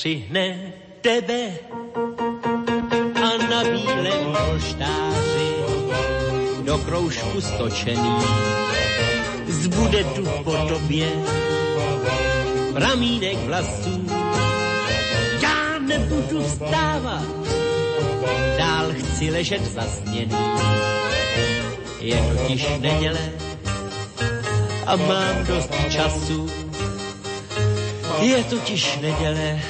O: odstřihne tebe a na bílém polštáři do kroužku stočený. Zbude tu po tobě pramínek vlasů. Já nebudu vstávat, dál chci ležet zasněný. Je totiž neděle a mám dost času. Je totiž neděle